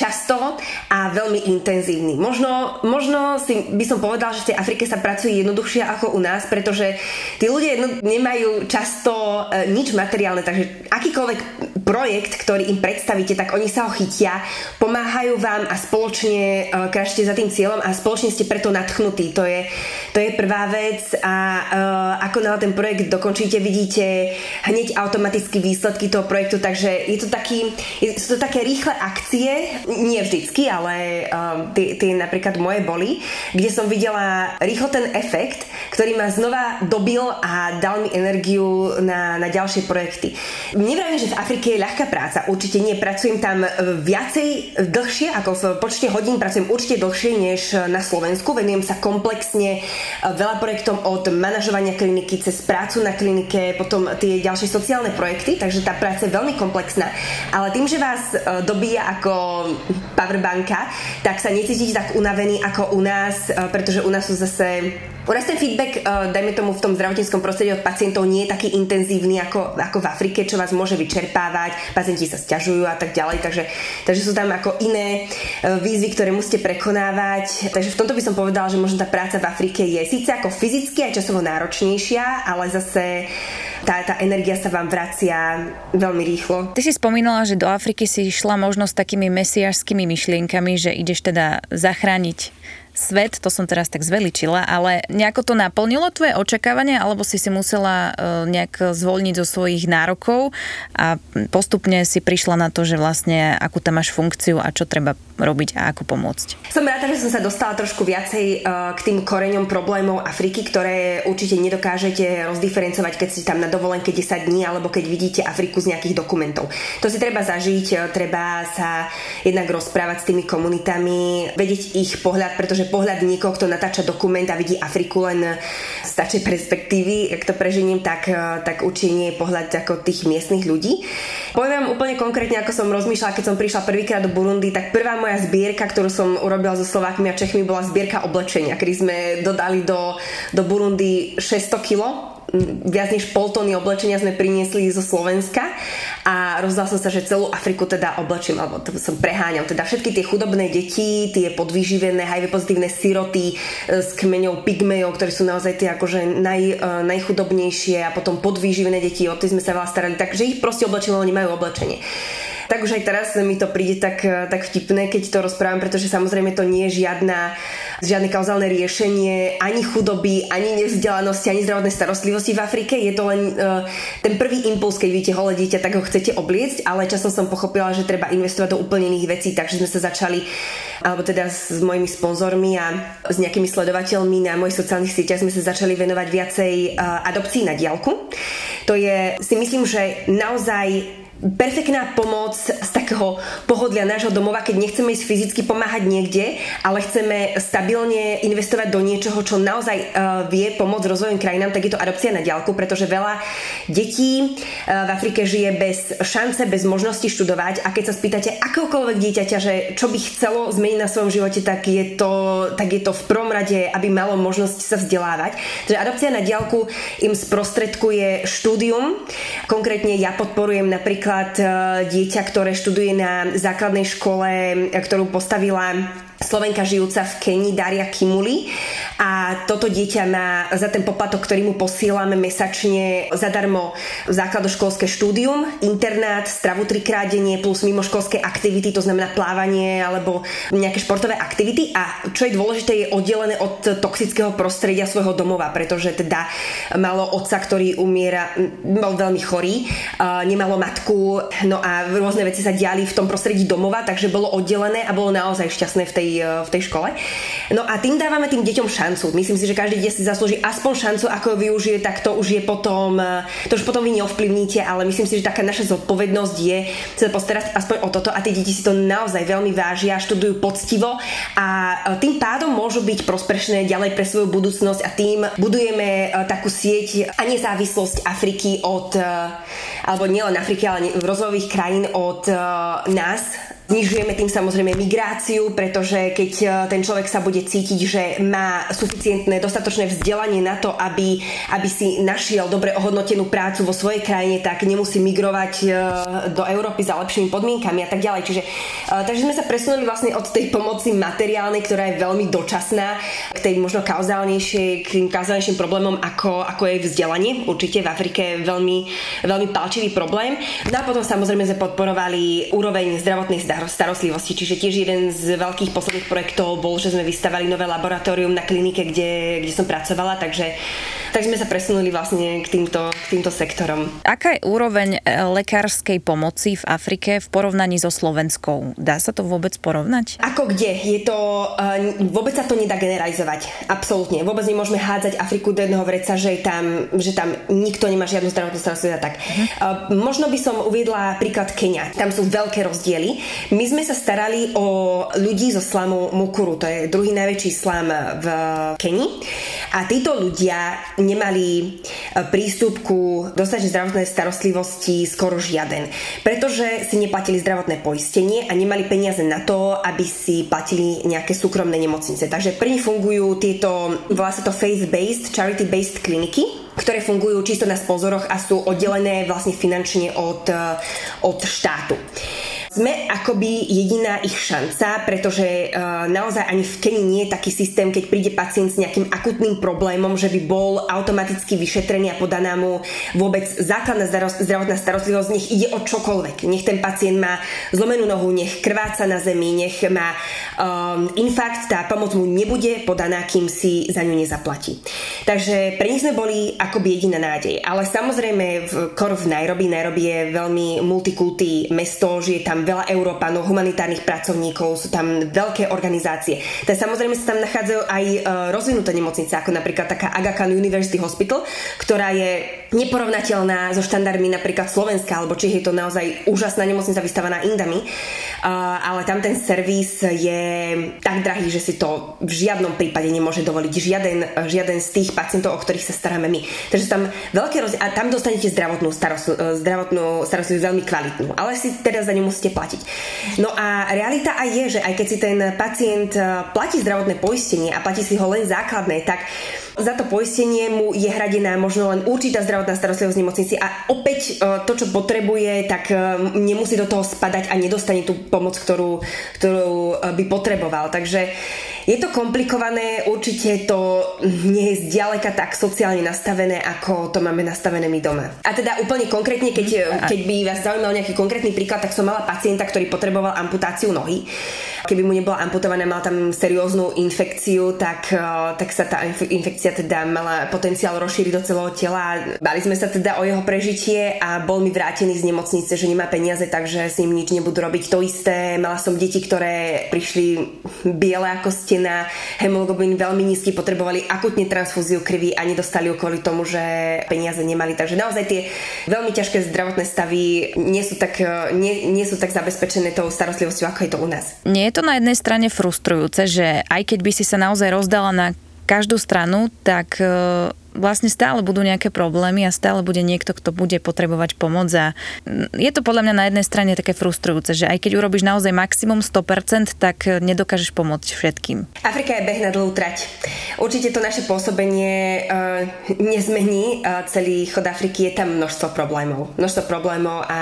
S2: často a veľmi intenzívny. Možno, možno si by som povedal, že v tej Afrike sa pracuje jednoduchšie ako u nás, pretože tí ľudia jedno, nemajú často e, nič materiálne, takže akýkoľvek projekt, ktorý im predstavíte, tak oni sa ho chytia, pomáhajú vám a spoločne e, kráčte za tým cieľom a spoločne ste preto nadchnutí. To je, to je prvá vec a e, ako na ten projekt dokončíte, vidíte hneď automaticky výsledky toho projektu, takže je to taký, sú to také rýchle akcie, nie vždycky, ale um, tie, napríklad moje boli, kde som videla rýchlo ten efekt, ktorý ma znova dobil a dal mi energiu na, na ďalšie projekty. Nevravím, že v Afrike je ľahká práca, určite nie. Pracujem tam viacej dlhšie, ako v počte hodín pracujem určite dlhšie než na Slovensku. Venujem sa komplexne uh, veľa projektom od manažovania kliniky cez prácu na klinike, potom tie ďalšie sociálne projekty, takže tá práca je veľmi komplexná. Ale tým, že vás uh, dobíja ako powerbanka, tak sa necítite tak unavený ako u nás, eh, pretože u nás sú zase u nás ten feedback, eh, dajme tomu v tom zdravotníckom prostredí od pacientov nie je taký intenzívny ako, ako v Afrike, čo vás môže vyčerpávať, pacienti sa stiažujú a tak ďalej, takže, takže sú tam ako iné eh, výzvy, ktoré musíte prekonávať. Takže v tomto by som povedala, že možno tá práca v Afrike je síce ako fyzicky aj časovo náročnejšia, ale zase tá, tá energia sa vám vracia veľmi rýchlo.
S1: Ty si spomínala, že do Afriky si išla možno s takými mesiašskými myšlienkami, že ideš teda zachrániť svet, to som teraz tak zveličila, ale nejako to naplnilo tvoje očakávania, alebo si si musela e, nejak zvolniť zo svojich nárokov a postupne si prišla na to, že vlastne akú tam máš funkciu a čo treba robiť a ako pomôcť.
S2: Som rada, že som sa dostala trošku viacej e, k tým koreňom problémov Afriky, ktoré určite nedokážete rozdiferencovať, keď ste tam na dovolenke 10 dní alebo keď vidíte Afriku z nejakých dokumentov. To si treba zažiť, e, treba sa jednak rozprávať s tými komunitami, vedieť ich pohľad, pretože pohľad niekoho, kto natáča dokument a vidí Afriku len z takej perspektívy, ak to prežením, tak, e, tak určite nie je pohľad ako tých miestnych ľudí. Poviem vám úplne konkrétne, ako som rozmýšľala, keď som prišla prvýkrát do Burundi, tak prvá moja zbierka, ktorú som urobila so Slovákmi a Čechmi, bola zbierka oblečenia, kedy sme dodali do, do Burundi 600 kg viac než pol tony oblečenia sme priniesli zo Slovenska a rozdal som sa, že celú Afriku teda oblečím, alebo to som preháňal. Teda všetky tie chudobné deti, tie podvyživené, HIV pozitívne siroty e, s kmeňou pygmejov, ktorí sú naozaj tie akože naj, e, najchudobnejšie a potom podvyživené deti, o tie sme sa veľa starali, takže ich proste oblečíme, oni majú oblečenie tak už aj teraz mi to príde tak, tak vtipné, keď to rozprávam, pretože samozrejme to nie je žiadna, žiadne kauzálne riešenie ani chudoby, ani nevzdelanosti, ani zdravotnej starostlivosti v Afrike. Je to len uh, ten prvý impuls, keď vidíte holé dieťa, tak ho chcete obliecť, ale časom som pochopila, že treba investovať do úplne iných vecí, takže sme sa začali alebo teda s mojimi sponzormi a s nejakými sledovateľmi na mojich sociálnych sieťach sme sa začali venovať viacej uh, adopcii na diálku. To je, si myslím, že naozaj perfektná pomoc z takého pohodlia nášho domova, keď nechceme ísť fyzicky pomáhať niekde, ale chceme stabilne investovať do niečoho, čo naozaj uh, vie pomôcť rozvojom krajinám, tak je to adopcia na diálku, pretože veľa detí uh, v Afrike žije bez šance, bez možnosti študovať a keď sa spýtate akokoľvek dieťaťa, že čo by chcelo zmeniť na svojom živote, tak je to, tak je to v prvom rade, aby malo možnosť sa vzdelávať. Takže adopcia na diálku im sprostredkuje štúdium. Konkrétne ja podporujem napríklad napríklad dieťa, ktoré študuje na základnej škole, ktorú postavila Slovenka žijúca v Kenii Daria Kimuli. A toto dieťa má za ten poplatok, ktorý mu posielame mesačne zadarmo základoškolské štúdium, internát, stravu trikrát denne plus mimoškolské aktivity, to znamená plávanie alebo nejaké športové aktivity. A čo je dôležité je oddelené od toxického prostredia svojho domova, pretože teda malo otca, ktorý umiera, bol veľmi chorý, nemalo matku, no a rôzne veci sa diali v tom prostredí domova, takže bolo oddelené a bolo naozaj šťastné v tej v tej škole. No a tým dávame tým deťom šancu. Myslím si, že každý dieťa si zaslúži aspoň šancu, ako ju využije, tak to už je potom, e, to už potom vy neovplyvníte, ale myslím si, že taká naša zodpovednosť je sa postarať aspoň o toto a tie deti si to naozaj veľmi vážia, študujú poctivo a e, tým pádom môžu byť prospešné ďalej pre svoju budúcnosť a tým budujeme takú sieť a nezávislosť Afriky od, alebo nielen Afriky, ale rozvojových krajín od nás, Znižujeme tým samozrejme migráciu, pretože keď e, ten človek sa bude cítiť, že má suficientné, dostatočné vzdelanie na to, aby, aby si našiel dobre ohodnotenú prácu vo svojej krajine, tak nemusí migrovať e, do Európy za lepšími podmienkami a tak ďalej. Čiže, e, takže sme sa presunuli vlastne od tej pomoci materiálnej, ktorá je veľmi dočasná, k tej možno kauzálnejšej, k tým kauzálnejším problémom, ako, ako je vzdelanie. Určite v Afrike je veľmi, veľmi palčivý problém. No a potom samozrejme sme podporovali úroveň zdravotnej starostlivosti. Čiže tiež jeden z veľkých posledných projektov bol, že sme vystavali nové laboratórium na klinike, kde, kde som pracovala, takže tak sme sa presunuli vlastne k týmto, k týmto sektorom.
S1: Aká je úroveň e, lekárskej pomoci v Afrike v porovnaní so Slovenskou? Dá sa to vôbec porovnať?
S2: Ako kde? Je to, uh, vôbec sa to nedá generalizovať. Absolútne. Vôbec nemôžeme hádzať Afriku do jedného vreca, že tam, že tam nikto nemá žiadnu zdravotnú starostlivosť a tak. Uh-huh. Uh, možno by som uviedla príklad Kenia. Tam sú veľké rozdiely. My sme sa starali o ľudí zo slamu Mukuru, to je druhý najväčší slam v Kenii. A títo ľudia nemali e, prístup ku dostačnej zdravotnej starostlivosti skoro žiaden. Pretože si neplatili zdravotné poistenie a nemali peniaze na to, aby si platili nejaké súkromné nemocnice. Takže pri nich fungujú tieto, volá sa to faith-based, charity-based kliniky, ktoré fungujú čisto na sponzoroch a sú oddelené vlastne finančne od, e, od štátu. Sme akoby jediná ich šanca, pretože uh, naozaj ani v Kenii nie je taký systém, keď príde pacient s nejakým akutným problémom, že by bol automaticky vyšetrený a podaná mu vôbec základná zdravotná starostlivosť, nech ide o čokoľvek. Nech ten pacient má zlomenú nohu, nech krváca na zemi, nech má um, infarkt, tá pomoc mu nebude podaná, kým si za ňu nezaplatí. Takže pre nich sme boli akoby jediná nádej. Ale samozrejme v Kor v Nairobi, Nairobi je veľmi multikulty mesto, žije tam veľa Európanov, humanitárnych pracovníkov, sú tam veľké organizácie. Tak samozrejme sa tam nachádzajú aj e, rozvinuté nemocnice, ako napríklad taká Aga Khan University Hospital, ktorá je neporovnateľná so štandardmi napríklad Slovenska, alebo či je to naozaj úžasná nemocnica vystavaná indami, ale tam ten servis je tak drahý, že si to v žiadnom prípade nemôže dovoliť žiaden, žiaden z tých pacientov, o ktorých sa staráme my. Takže tam veľké rozdiel, a tam dostanete zdravotnú starostlivosť, e, zdravotnú starostlivosť veľmi kvalitnú, ale si teda za ňu musíte platiť. No a realita aj je, že aj keď si ten pacient e, platí zdravotné poistenie a platí si ho len základné, tak za to poistenie mu je hradená možno len určitá zdravotná starostlivosť v nemocnici a opäť e, to, čo potrebuje, tak e, nemusí do toho spadať a nedostane tú pomoc, ktorú, ktorú e, by potreboval. Takže je to komplikované, určite to nie je zďaleka tak sociálne nastavené, ako to máme nastavené my doma. A teda úplne konkrétne, keď, keď by vás zaujímal nejaký konkrétny príklad, tak som mala pacienta, ktorý potreboval amputáciu nohy. Keby mu nebola amputovaná, mal tam serióznu infekciu, tak, tak sa tá infekcia teda mala potenciál rozšíriť do celého tela. Bali sme sa teda o jeho prežitie a bol mi vrátený z nemocnice, že nemá peniaze, takže s ním nič nebudú robiť. To isté, mala som deti, ktoré prišli biele ako stena, hemoglobin veľmi nízky, potrebovali akutne transfúziu krvi a nedostali ju kvôli tomu, že peniaze nemali. Takže naozaj tie veľmi ťažké zdravotné stavy nie sú tak, nie, nie sú tak zabezpečené tou starostlivosťou, ako je to u nás.
S1: Nie je to na jednej strane frustrujúce, že aj keď by si sa naozaj rozdala na každú stranu, tak e, vlastne stále budú nejaké problémy a stále bude niekto, kto bude potrebovať pomoc a je to podľa mňa na jednej strane také frustrujúce, že aj keď urobíš naozaj maximum 100%, tak nedokážeš pomôcť všetkým.
S2: Afrika je beh na dlhú trať. Určite to naše pôsobenie uh, nezmení uh, celý chod Afriky, je tam množstvo problémov. Množstvo problémov a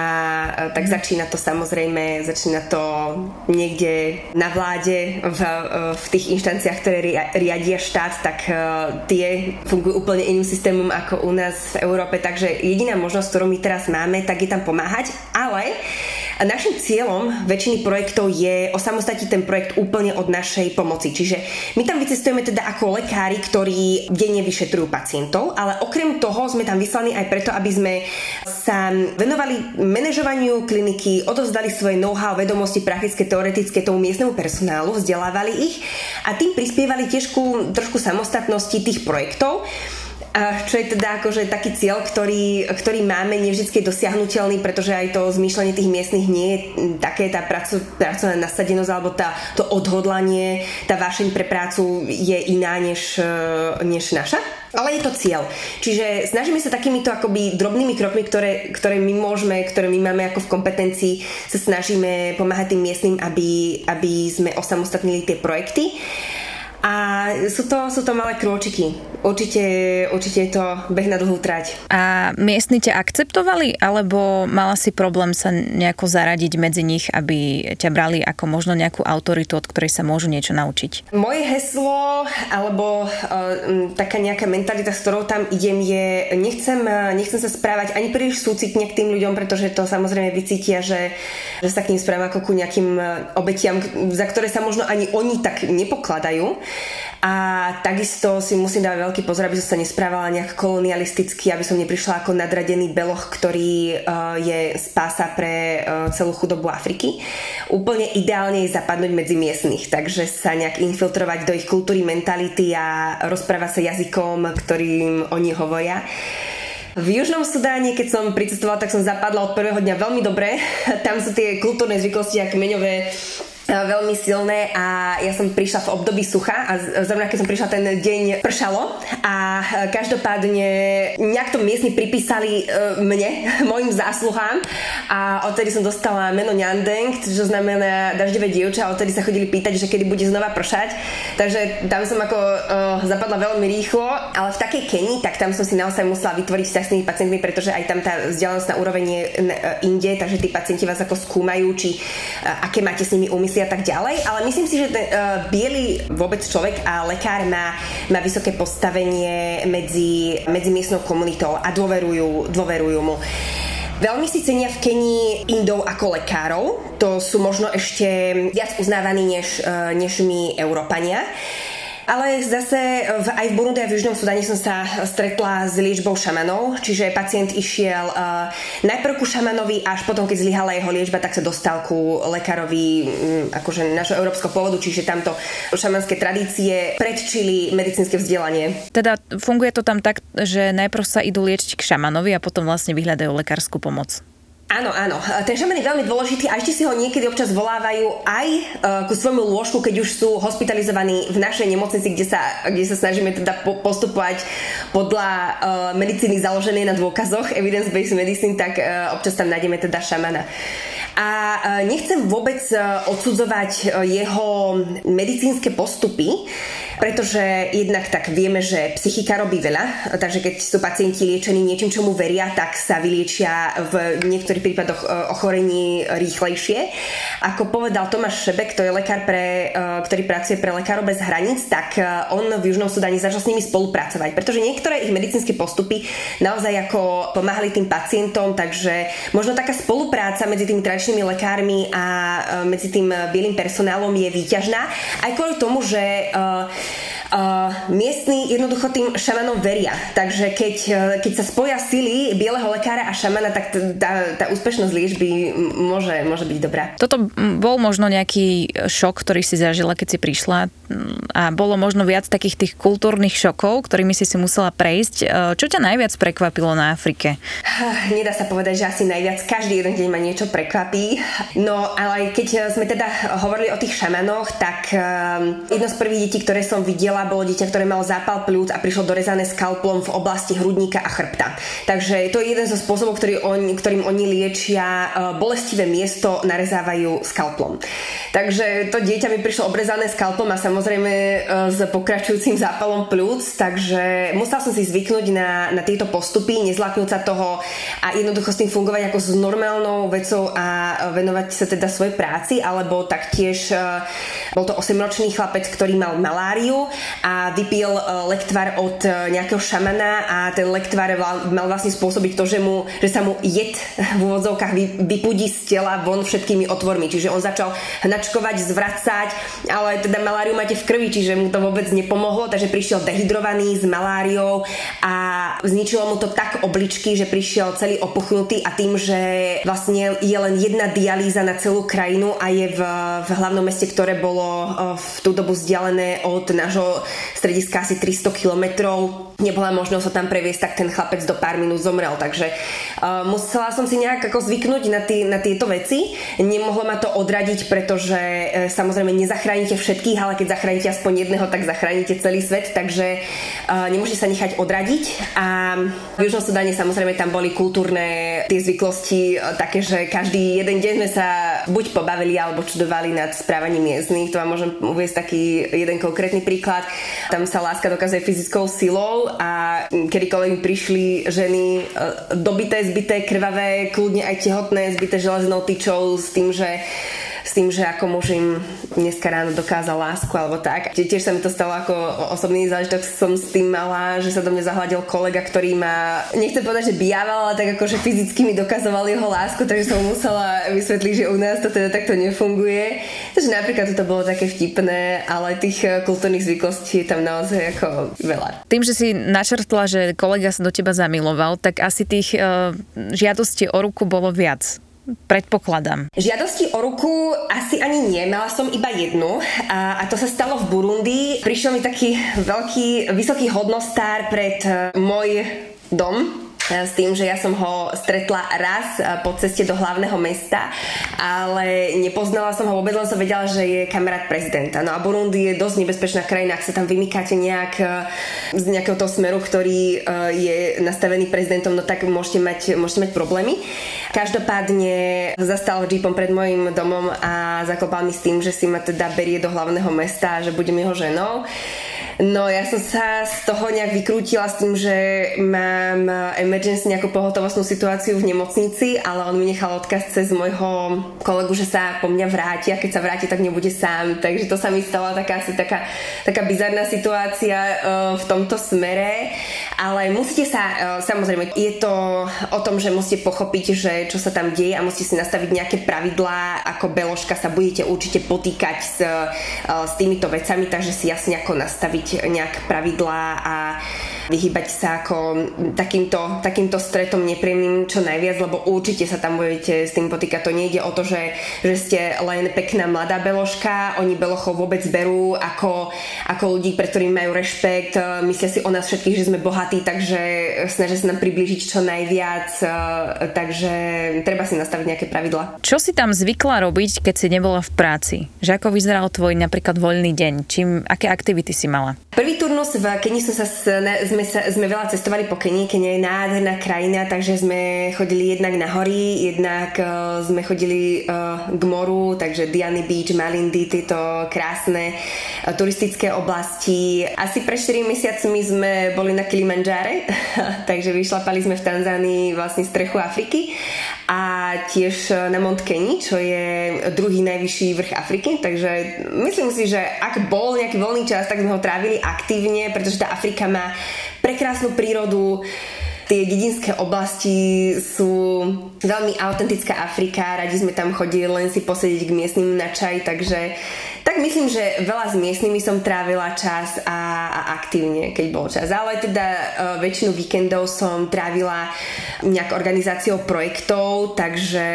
S2: uh, tak mm. začína to samozrejme, začína to niekde na vláde, v, uh, v tých inštanciách, ktoré riadia štát, tak uh, tie fungujú úplne iným systémom ako u nás v Európe, takže jediná možnosť, ktorú my teraz máme, tak je tam pomáhať, ale našim cieľom väčšiny projektov je osamostatiť ten projekt úplne od našej pomoci. Čiže my tam vycestujeme teda ako lekári, ktorí denne vyšetrujú pacientov, ale okrem toho sme tam vyslaní aj preto, aby sme sa venovali manažovaniu kliniky, odovzdali svoje know-how, vedomosti praktické, teoretické tomu miestnemu personálu, vzdelávali ich a tým prispievali tiež ku trošku samostatnosti tých projektov čo je teda akože taký cieľ, ktorý, ktorý máme, nie vždy je dosiahnutelný, pretože aj to zmýšľanie tých miestnych nie je také, tá pracu, pracovná nasadenosť alebo tá, to odhodlanie, tá vášeň pre prácu je iná než, než naša. Ale je to cieľ. Čiže snažíme sa takýmito akoby drobnými krokmi, ktoré, ktoré my môžeme, ktoré my máme ako v kompetencii, sa snažíme pomáhať tým miestnym, aby, aby sme osamostatnili tie projekty. A sú to, sú to malé krôčiky. Určite, určite je to beh na dlhú trať.
S1: A miestni ťa akceptovali, alebo mala si problém sa nejako zaradiť medzi nich, aby ťa brali ako možno nejakú autoritu, od ktorej sa môžu niečo naučiť?
S2: Moje heslo, alebo uh, taká nejaká mentalita, s ktorou tam idem, je nechcem, nechcem sa správať ani príliš súcitne k tým ľuďom, pretože to samozrejme vycítia, že, že sa k ním správam ako ku nejakým obetiam, za ktoré sa možno ani oni tak nepokladajú. A takisto si musím dať veľký pozor, aby som sa nesprávala nejak kolonialisticky, aby som neprišla ako nadradený beloch, ktorý uh, je spása pre uh, celú chudobu Afriky. Úplne ideálne je zapadnúť medzi miestnych, takže sa nejak infiltrovať do ich kultúry, mentality a rozprávať sa jazykom, ktorým oni hovoria. V Južnom Sudáne, keď som pricestovala, tak som zapadla od prvého dňa veľmi dobre. Tam sú tie kultúrne zvyklosti a kmeňové veľmi silné a ja som prišla v období sucha a zrovna keď som prišla ten deň pršalo a každopádne nejak to miestni pripísali e, mne, mojim zásluhám a odtedy som dostala meno Nyandeng, čo znamená dažďové dievča a odtedy sa chodili pýtať, že kedy bude znova pršať. Takže tam som ako uh, zapadla veľmi rýchlo, ale v takej Keni, tak tam som si naozaj musela vytvoriť vzťah s tými pacientmi, pretože aj tam tá vzdialenosť na úroveň je inde, takže tí pacienti vás ako skúmajú, či uh, aké máte s nimi úmysly a tak ďalej, ale myslím si, že ten uh, biely vôbec človek a lekár má, má vysoké postavenie medzi, medzi miestnou komunitou a dôverujú, dôverujú mu. Veľmi si cenia v Kenii Indov ako lekárov. To sú možno ešte viac uznávaní než, uh, než my Európania. Ale zase v, aj v Burundi a v Južnom Sudane som sa stretla s liečbou šamanov, čiže pacient išiel uh, najprv ku šamanovi, až potom, keď zlyhala jeho liečba, tak sa dostal ku lekárovi um, akože našho európskeho pôvodu, čiže tamto šamanské tradície predčili medicínske vzdelanie.
S1: Teda funguje to tam tak, že najprv sa idú liečiť k šamanovi a potom vlastne vyhľadajú lekárskú pomoc.
S2: Áno, áno. Ten šaman je veľmi dôležitý a ešte si ho niekedy občas volávajú aj uh, ku svojmu lôžku, keď už sú hospitalizovaní v našej nemocnici, kde sa, kde sa snažíme teda po, postupovať podľa uh, medicíny založenej na dôkazoch, evidence-based medicine, tak občas tam nájdeme teda šamana. A nechcem vôbec odsudzovať jeho medicínske postupy, pretože jednak tak vieme, že psychika robí veľa, takže keď sú pacienti liečení niečím, čomu veria, tak sa vyliečia v niektorých prípadoch e, ochorení rýchlejšie. Ako povedal Tomáš Šebek, to je lekár, pre, e, ktorý pracuje pre Lekárov bez hraníc, tak e, on v Južnom Sudáne začal s nimi spolupracovať, pretože niektoré ich medicínske postupy naozaj ako pomáhali tým pacientom, takže možno taká spolupráca medzi tými tradičnými lekármi a medzi tým bielým personálom je výťažná. Aj kvôli tomu, že uh, Uh, miestni jednoducho tým šamanom veria. Takže keď, uh, keď sa spoja sily bieleho lekára a šamana, tak tá, tá úspešnosť liečby môže, môže byť dobrá.
S1: Toto bol možno nejaký šok, ktorý si zažila, keď si prišla a bolo možno viac takých tých kultúrnych šokov, ktorými si si musela prejsť. Čo ťa najviac prekvapilo na Afrike?
S2: Nedá sa povedať, že asi najviac. Každý jeden deň ma niečo prekvapí. No ale keď sme teda hovorili o tých šamanoch, tak jedno z prvých detí, ktoré som videla, tela bolo dieťa, ktoré malo zápal pľúc a prišlo dorezané skalplom v oblasti hrudníka a chrbta. Takže to je jeden zo spôsobov, ktorý on, ktorým oni liečia e, bolestivé miesto, narezávajú skalplom. Takže to dieťa mi prišlo obrezané skalplom a samozrejme e, s pokračujúcim zápalom pľúc, takže musel som si zvyknúť na, na tieto postupy, nezlaknúť sa toho a jednoducho s tým fungovať ako s normálnou vecou a venovať sa teda svojej práci, alebo taktiež e, bol to 8-ročný chlapec, ktorý mal maláriu a vypil e, lektvar od e, nejakého šamana a ten lektvar mal vlastne spôsobiť to, že, mu, že sa mu jed v úvodzovkách vypudí z tela von všetkými otvormi. Čiže on začal hnačkovať, zvracať, ale teda maláriu máte v krvi, čiže mu to vôbec nepomohlo, takže prišiel dehydrovaný s maláriou a zničilo mu to tak obličky, že prišiel celý opuchnutý a tým, že vlastne je len jedna dialýza na celú krajinu a je v, v hlavnom meste, ktoré bolo v tú dobu vzdialené od nášho strediska asi 300 kilometrov. Nebola možnosť sa tam previesť, tak ten chlapec do pár minút zomrel. Takže uh, musela som si nejak ako zvyknúť na, tý, na tieto veci. Nemohlo ma to odradiť, pretože uh, samozrejme nezachránite všetkých, ale keď zachránite aspoň jedného, tak zachránite celý svet. Takže uh, nemôžete sa nechať odradiť. A v Južnom Sudáne samozrejme tam boli kultúrne tie zvyklosti uh, také, že každý jeden deň sme sa buď pobavili alebo čudovali nad správaním miestnych. To vám môžem uvieť taký jeden konkrétny príklad. Tam sa láska dokazuje fyzickou silou a kedykoľvek prišli ženy e, dobité, zbité, krvavé, kľudne aj tehotné, zbité železnou tyčou s tým, že s tým, že ako muž im dneska ráno dokázal lásku alebo tak. Tiež sa mi to stalo ako osobný zážitok, som s tým mala, že sa do mňa zahľadil kolega, ktorý ma, nechcem povedať, že bijával, ale tak akože fyzicky mi dokazoval jeho lásku, takže som musela vysvetliť, že u nás to teda takto nefunguje. Takže napríklad to bolo také vtipné, ale tých eh, kultúrnych zvyklostí je tam naozaj ako veľa.
S1: Tým, že si načrtla, že kolega sa do teba zamiloval, tak asi tých uh, žiadostí o ruku bolo viac predpokladám.
S2: Žiadosti o ruku asi ani nie, mala som iba jednu a, a to sa stalo v Burundi. Prišiel mi taký veľký, vysoký hodnostár pred uh, môj dom, s tým, že ja som ho stretla raz po ceste do hlavného mesta, ale nepoznala som ho vôbec, len som vedela, že je kamarát prezidenta. No a Burundi je dosť nebezpečná krajina, ak sa tam vymykáte nejak z nejakého toho smeru, ktorý je nastavený prezidentom, no tak môžete mať, môžete mať problémy. Každopádne zastal jeepom pred môjim domom a zaklopal mi s tým, že si ma teda berie do hlavného mesta a že budem jeho ženou. No ja som sa z toho nejak vykrútila s tým, že mám emergency nejakú pohotovostnú situáciu v nemocnici, ale on mi nechal odkaz cez môjho kolegu, že sa po mňa vráti a keď sa vráti, tak nebude sám. Takže to sa mi stala taká asi taká, taká bizarná situácia uh, v tomto smere. Ale musíte sa, uh, samozrejme, je to o tom, že musíte pochopiť, že čo sa tam deje a musíte si nastaviť nejaké pravidlá, ako beložka sa budete určite potýkať s, uh, s týmito vecami, takže si jasne ako nastaviť nejak pravidlá a vyhybať sa ako takýmto, takýmto stretom nepríjemným čo najviac, lebo určite sa tam budete s tým potýkať. To nejde o to, že, že ste len pekná mladá beložka, oni belochov vôbec berú ako, ako ľudí, pre ktorým majú rešpekt, myslia si o nás všetkých, že sme bohatí, takže snažia sa nám priblížiť čo najviac, takže treba si nastaviť nejaké pravidla.
S1: Čo si tam zvykla robiť, keď si nebola v práci? Že ako vyzeral tvoj napríklad voľný deň? Čím, aké aktivity si mala?
S2: Prvý turnus v Keni som sa, sme, sa, sme veľa cestovali po Keni. Kenia je nádherná krajina, takže sme chodili jednak na hory, jednak uh, sme chodili uh, k moru, takže Diany Beach, Malindi, tieto krásne uh, turistické oblasti. Asi pre 4 mesiacmi sme boli na Kilimanjare, takže vyšlapali sme v Tanzánii vlastne strechu Afriky a tiež na Mont Keni, čo je druhý najvyšší vrch Afriky, takže myslím si, že ak bol nejaký voľný čas, tak sme ho trávili aktívne, pretože tá Afrika má prekrásnu prírodu, tie dedinské oblasti sú veľmi autentická Afrika, radi sme tam chodili len si posedieť k miestnym na čaj, takže tak myslím, že veľa s miestnymi som trávila čas a, a aktívne, keď bol čas. Ale teda uh, väčšinu víkendov som trávila nejak organizáciou projektov, takže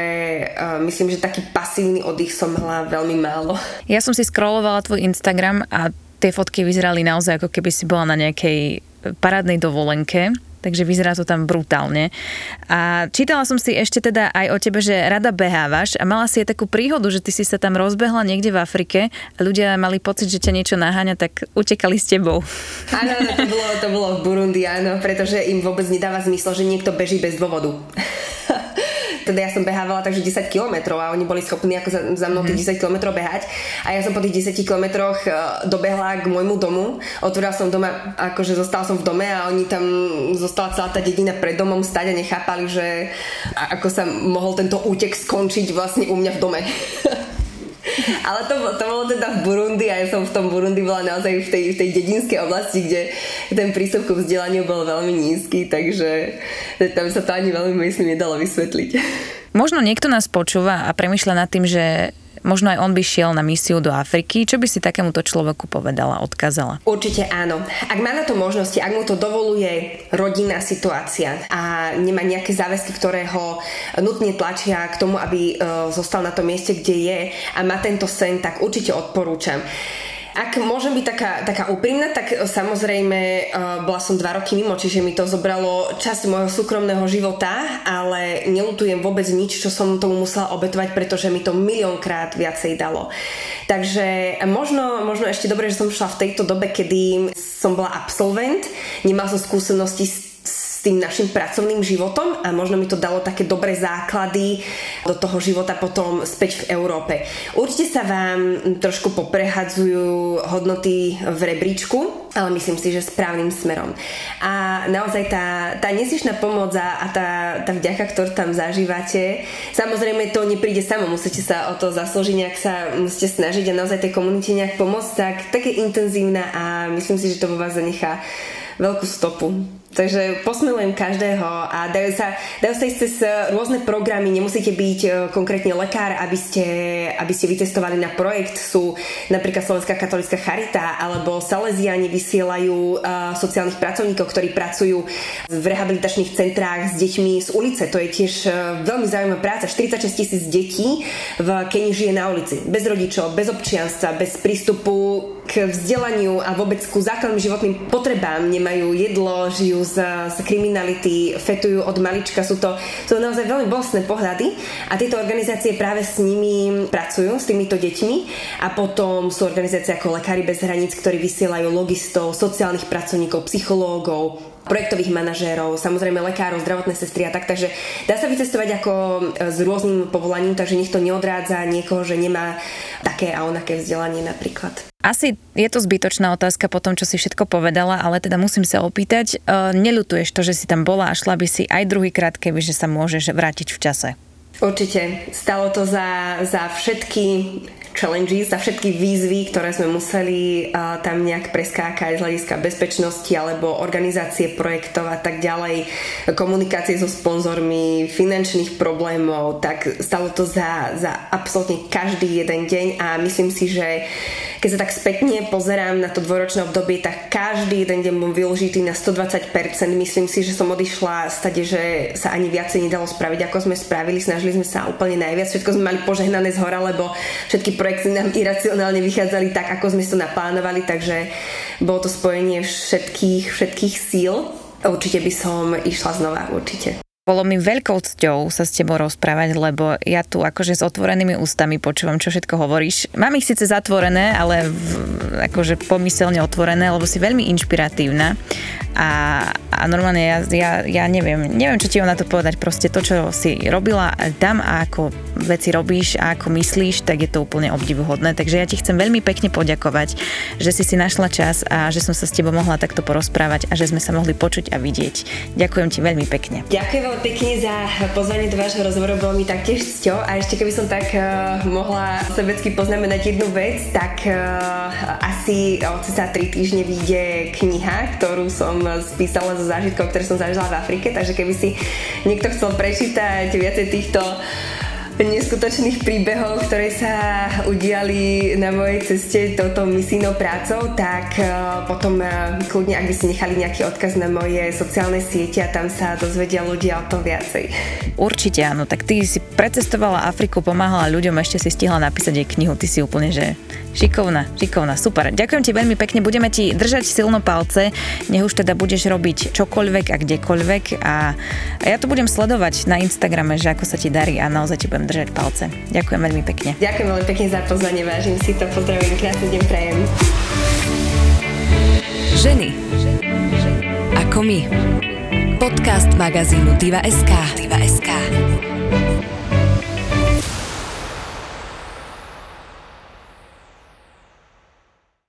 S2: uh, myslím, že taký pasívny oddych som mala veľmi málo.
S1: Ja som si scrollovala tvoj Instagram a tie fotky vyzerali naozaj ako keby si bola na nejakej parádnej dovolenke takže vyzerá to tam brutálne. A čítala som si ešte teda aj o tebe, že rada behávaš a mala si aj takú príhodu, že ty si sa tam rozbehla niekde v Afrike a ľudia mali pocit, že ťa niečo naháňa, tak utekali s tebou.
S2: Áno, to bolo, to bolo v Burundi, áno, pretože im vôbec nedáva zmysel, že niekto beží bez dôvodu teda ja som behávala takže 10 kilometrov a oni boli schopní ako za, za mnou tých 10 mhm. kilometrov behať a ja som po tých 10 kilometroch e, dobehla k môjmu domu, otvorila som doma, akože zostala som v dome a oni tam zostala celá tá dedina pred domom stať a nechápali, že ako sa mohol tento útek skončiť vlastne u mňa v dome. Ale to, to bolo teda v Burundi a ja som v tom Burundi bola naozaj v tej, v tej dedinskej oblasti, kde ten prístup k vzdelaniu bol veľmi nízky, takže tam sa to ani veľmi myslím nedalo vysvetliť.
S1: Možno niekto nás počúva a premyšľa nad tým, že možno aj on by šiel na misiu do Afriky. Čo by si takémuto človeku povedala, odkázala?
S2: Určite áno. Ak má na to možnosti, ak mu to dovoluje rodinná situácia a nemá nejaké záväzky, ktoré ho nutne tlačia k tomu, aby e, zostal na tom mieste, kde je a má tento sen, tak určite odporúčam. Ak môžem byť taká, taká úprimná, tak samozrejme uh, bola som dva roky mimo, čiže mi to zobralo časť môjho súkromného života, ale nelutujem vôbec nič, čo som tomu musela obetovať, pretože mi to miliónkrát viacej dalo. Takže možno, možno ešte dobre, že som šla v tejto dobe, kedy som bola absolvent, nemal som skúsenosti s tým našim pracovným životom a možno mi to dalo také dobré základy do toho života potom späť v Európe. Určite sa vám trošku poprehadzujú hodnoty v rebríčku, ale myslím si, že správnym smerom. A naozaj tá, tá nezišná pomoc a tá, tá vďaka, ktorú tam zažívate, samozrejme to nepríde samo, musíte sa o to zaslúžiť, nejak sa musíte snažiť a naozaj tej komunite nejak pomôcť, tak, tak je intenzívna a myslím si, že to vo vás zanechá veľkú stopu. Takže posmilujem každého a dajú sa, dajú sa ísť cez rôzne programy, nemusíte byť e, konkrétne lekár, aby ste, aby ste vycestovali na projekt. Sú napríklad Slovenská katolická charita alebo Salesiani vysielajú uh, sociálnych pracovníkov, ktorí pracujú v rehabilitačných centrách s deťmi z ulice. To je tiež uh, veľmi zaujímavá práca. 46 tisíc detí v Keni žije na ulici. Bez rodičov, bez občianstva, bez prístupu k vzdelaniu a vôbec ku základným životným potrebám. Nemajú jedlo, žijú z, z kriminality, fetujú od malička, sú to, sú to naozaj veľmi bolestné pohľady a tieto organizácie práve s nimi pracujú, s týmito deťmi a potom sú organizácie ako Lekári bez hraníc, ktorí vysielajú logistov, sociálnych pracovníkov, psychológov, projektových manažérov, samozrejme lekárov, zdravotné sestry a tak, takže dá sa vycestovať ako e, s rôznym povolaním, takže nech to neodrádza niekoho, že nemá také a onaké vzdelanie napríklad.
S1: Asi je to zbytočná otázka po tom, čo si všetko povedala, ale teda musím sa opýtať, uh, neľutuješ to, že si tam bola a šla by si aj druhýkrát, keby že sa môžeš vrátiť v čase?
S2: Určite. Stalo to za, za všetky challenges, za všetky výzvy, ktoré sme museli uh, tam nejak preskákať z hľadiska bezpečnosti alebo organizácie projektov a tak ďalej, komunikácie so sponzormi, finančných problémov, tak stalo to za, za absolútne každý jeden deň a myslím si, že keď sa tak spätne pozerám na to dvoročné obdobie, tak každý jeden deň bol využitý na 120%. Myslím si, že som odišla stade, že sa ani viacej nedalo spraviť, ako sme spravili. Snažili sme sa úplne najviac. Všetko sme mali požehnané z hora, lebo všetky projekty nám iracionálne vychádzali tak, ako sme to naplánovali, takže bolo to spojenie všetkých, všetkých síl. Určite by som išla znova, určite.
S1: Bolo mi veľkou cťou sa s tebou rozprávať, lebo ja tu akože s otvorenými ústami počúvam, čo všetko hovoríš. Mám ich síce zatvorené, ale v, akože pomyselne otvorené, lebo si veľmi inšpiratívna a, a normálne ja, ja, ja neviem, neviem, čo ti o na to povedať, proste to, čo si robila tam a ako veci robíš a ako myslíš, tak je to úplne obdivuhodné, takže ja ti chcem veľmi pekne poďakovať, že si si našla čas a že som sa s tebou mohla takto porozprávať a že sme sa mohli počuť a vidieť. Ďakujem ti veľmi pekne.
S2: Ďakujem veľmi pekne za pozvanie do vášho rozhovoru, bolo mi taktiež cťou a ešte keby som tak uh, mohla sebecky poznamenať jednu vec, tak uh, asi o cca 3 týždne vyjde kniha, ktorú som spísala zo zážitkov, ktoré som zažila v Afrike, takže keby si niekto chcel prečítať viacej týchto neskutočných príbehov, ktoré sa udiali na mojej ceste touto misijnou prácou, tak e, potom e, kľudne, ak by si nechali nejaký odkaz na moje sociálne siete a tam sa dozvedia ľudia o tom viacej.
S1: Určite áno, tak ty si precestovala Afriku, pomáhala ľuďom, ešte si stihla napísať jej knihu, ty si úplne, že šikovná, šikovná, super. Ďakujem ti veľmi pekne, budeme ti držať silno palce, nech už teda budeš robiť čokoľvek a kdekoľvek a ja to budem sledovať na Instagrame, že ako sa ti darí a naozaj ti budem držať palce. Ďakujem veľmi pekne.
S2: Ďakujem veľmi pekne za pozvanie, vážim si to, pozdravujem, krásny deň prajem.
S3: Ženy ako my. Podcast magazínu Diva.sk. Diva.sk.